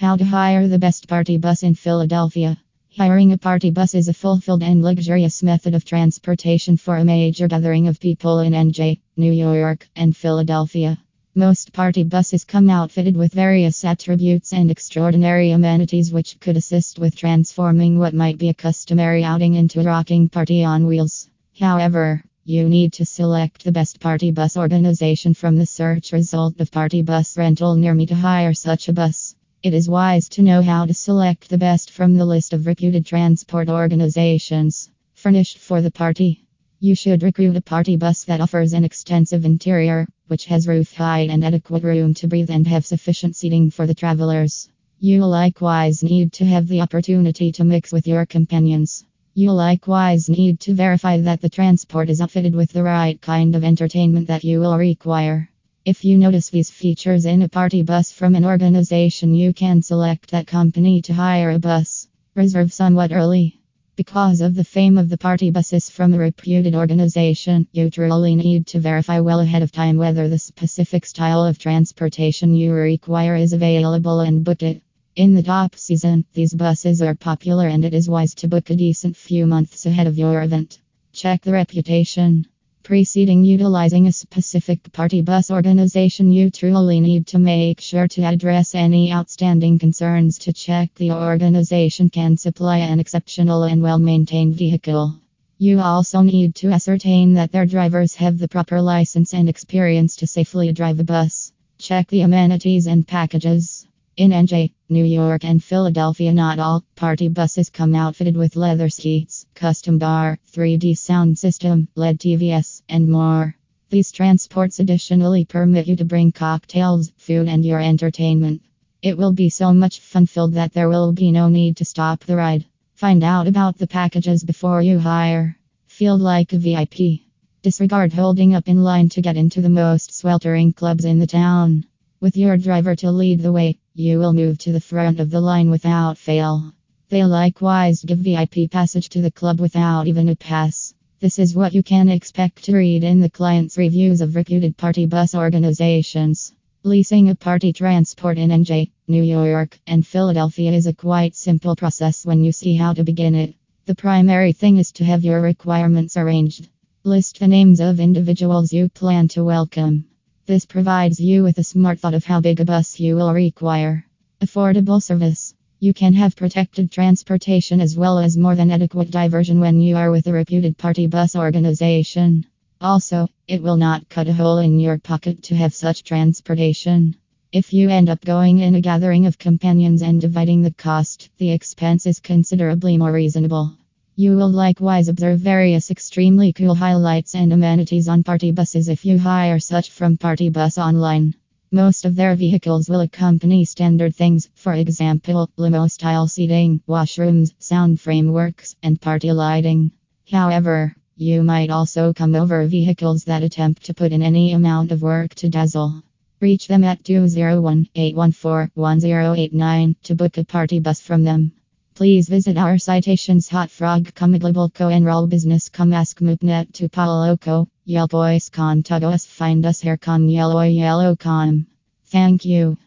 How to hire the best party bus in Philadelphia. Hiring a party bus is a fulfilled and luxurious method of transportation for a major gathering of people in NJ, New York, and Philadelphia. Most party buses come outfitted with various attributes and extraordinary amenities which could assist with transforming what might be a customary outing into a rocking party on wheels. However, you need to select the best party bus organization from the search result of party bus rental near me to hire such a bus. It is wise to know how to select the best from the list of reputed transport organizations furnished for the party. You should recruit a party bus that offers an extensive interior, which has roof height and adequate room to breathe and have sufficient seating for the travelers. You likewise need to have the opportunity to mix with your companions. You likewise need to verify that the transport is outfitted with the right kind of entertainment that you will require. If you notice these features in a party bus from an organization, you can select that company to hire a bus. Reserve somewhat early. Because of the fame of the party buses from a reputed organization, you truly need to verify well ahead of time whether the specific style of transportation you require is available and book it. In the top season, these buses are popular and it is wise to book a decent few months ahead of your event. Check the reputation. Preceding utilizing a specific party bus organization, you truly need to make sure to address any outstanding concerns to check the organization can supply an exceptional and well maintained vehicle. You also need to ascertain that their drivers have the proper license and experience to safely drive a bus. Check the amenities and packages. In NJ, New York, and Philadelphia, not all party buses come outfitted with leather seats, custom bar, 3D sound system, LED TVS, and more. These transports additionally permit you to bring cocktails, food, and your entertainment. It will be so much fun filled that there will be no need to stop the ride. Find out about the packages before you hire. Feel like a VIP. Disregard holding up in line to get into the most sweltering clubs in the town. With your driver to lead the way, you will move to the front of the line without fail. They likewise give VIP passage to the club without even a pass. This is what you can expect to read in the client's reviews of reputed party bus organizations. Leasing a party transport in NJ, New York, and Philadelphia is a quite simple process when you see how to begin it. The primary thing is to have your requirements arranged. List the names of individuals you plan to welcome. This provides you with a smart thought of how big a bus you will require. Affordable service. You can have protected transportation as well as more than adequate diversion when you are with a reputed party bus organization. Also, it will not cut a hole in your pocket to have such transportation. If you end up going in a gathering of companions and dividing the cost, the expense is considerably more reasonable. You will likewise observe various extremely cool highlights and amenities on party buses if you hire such from Party Bus Online. Most of their vehicles will accompany standard things, for example, limo style seating, washrooms, sound frameworks, and party lighting. However, you might also come over vehicles that attempt to put in any amount of work to dazzle. Reach them at 201 814 1089 to book a party bus from them. Please visit our citations Hot Frog Comedlable Co Enroll Business Com Ask Moopnet to Loco Yelp Voice Contago us Find us here com Yellow Yellow com Thank you.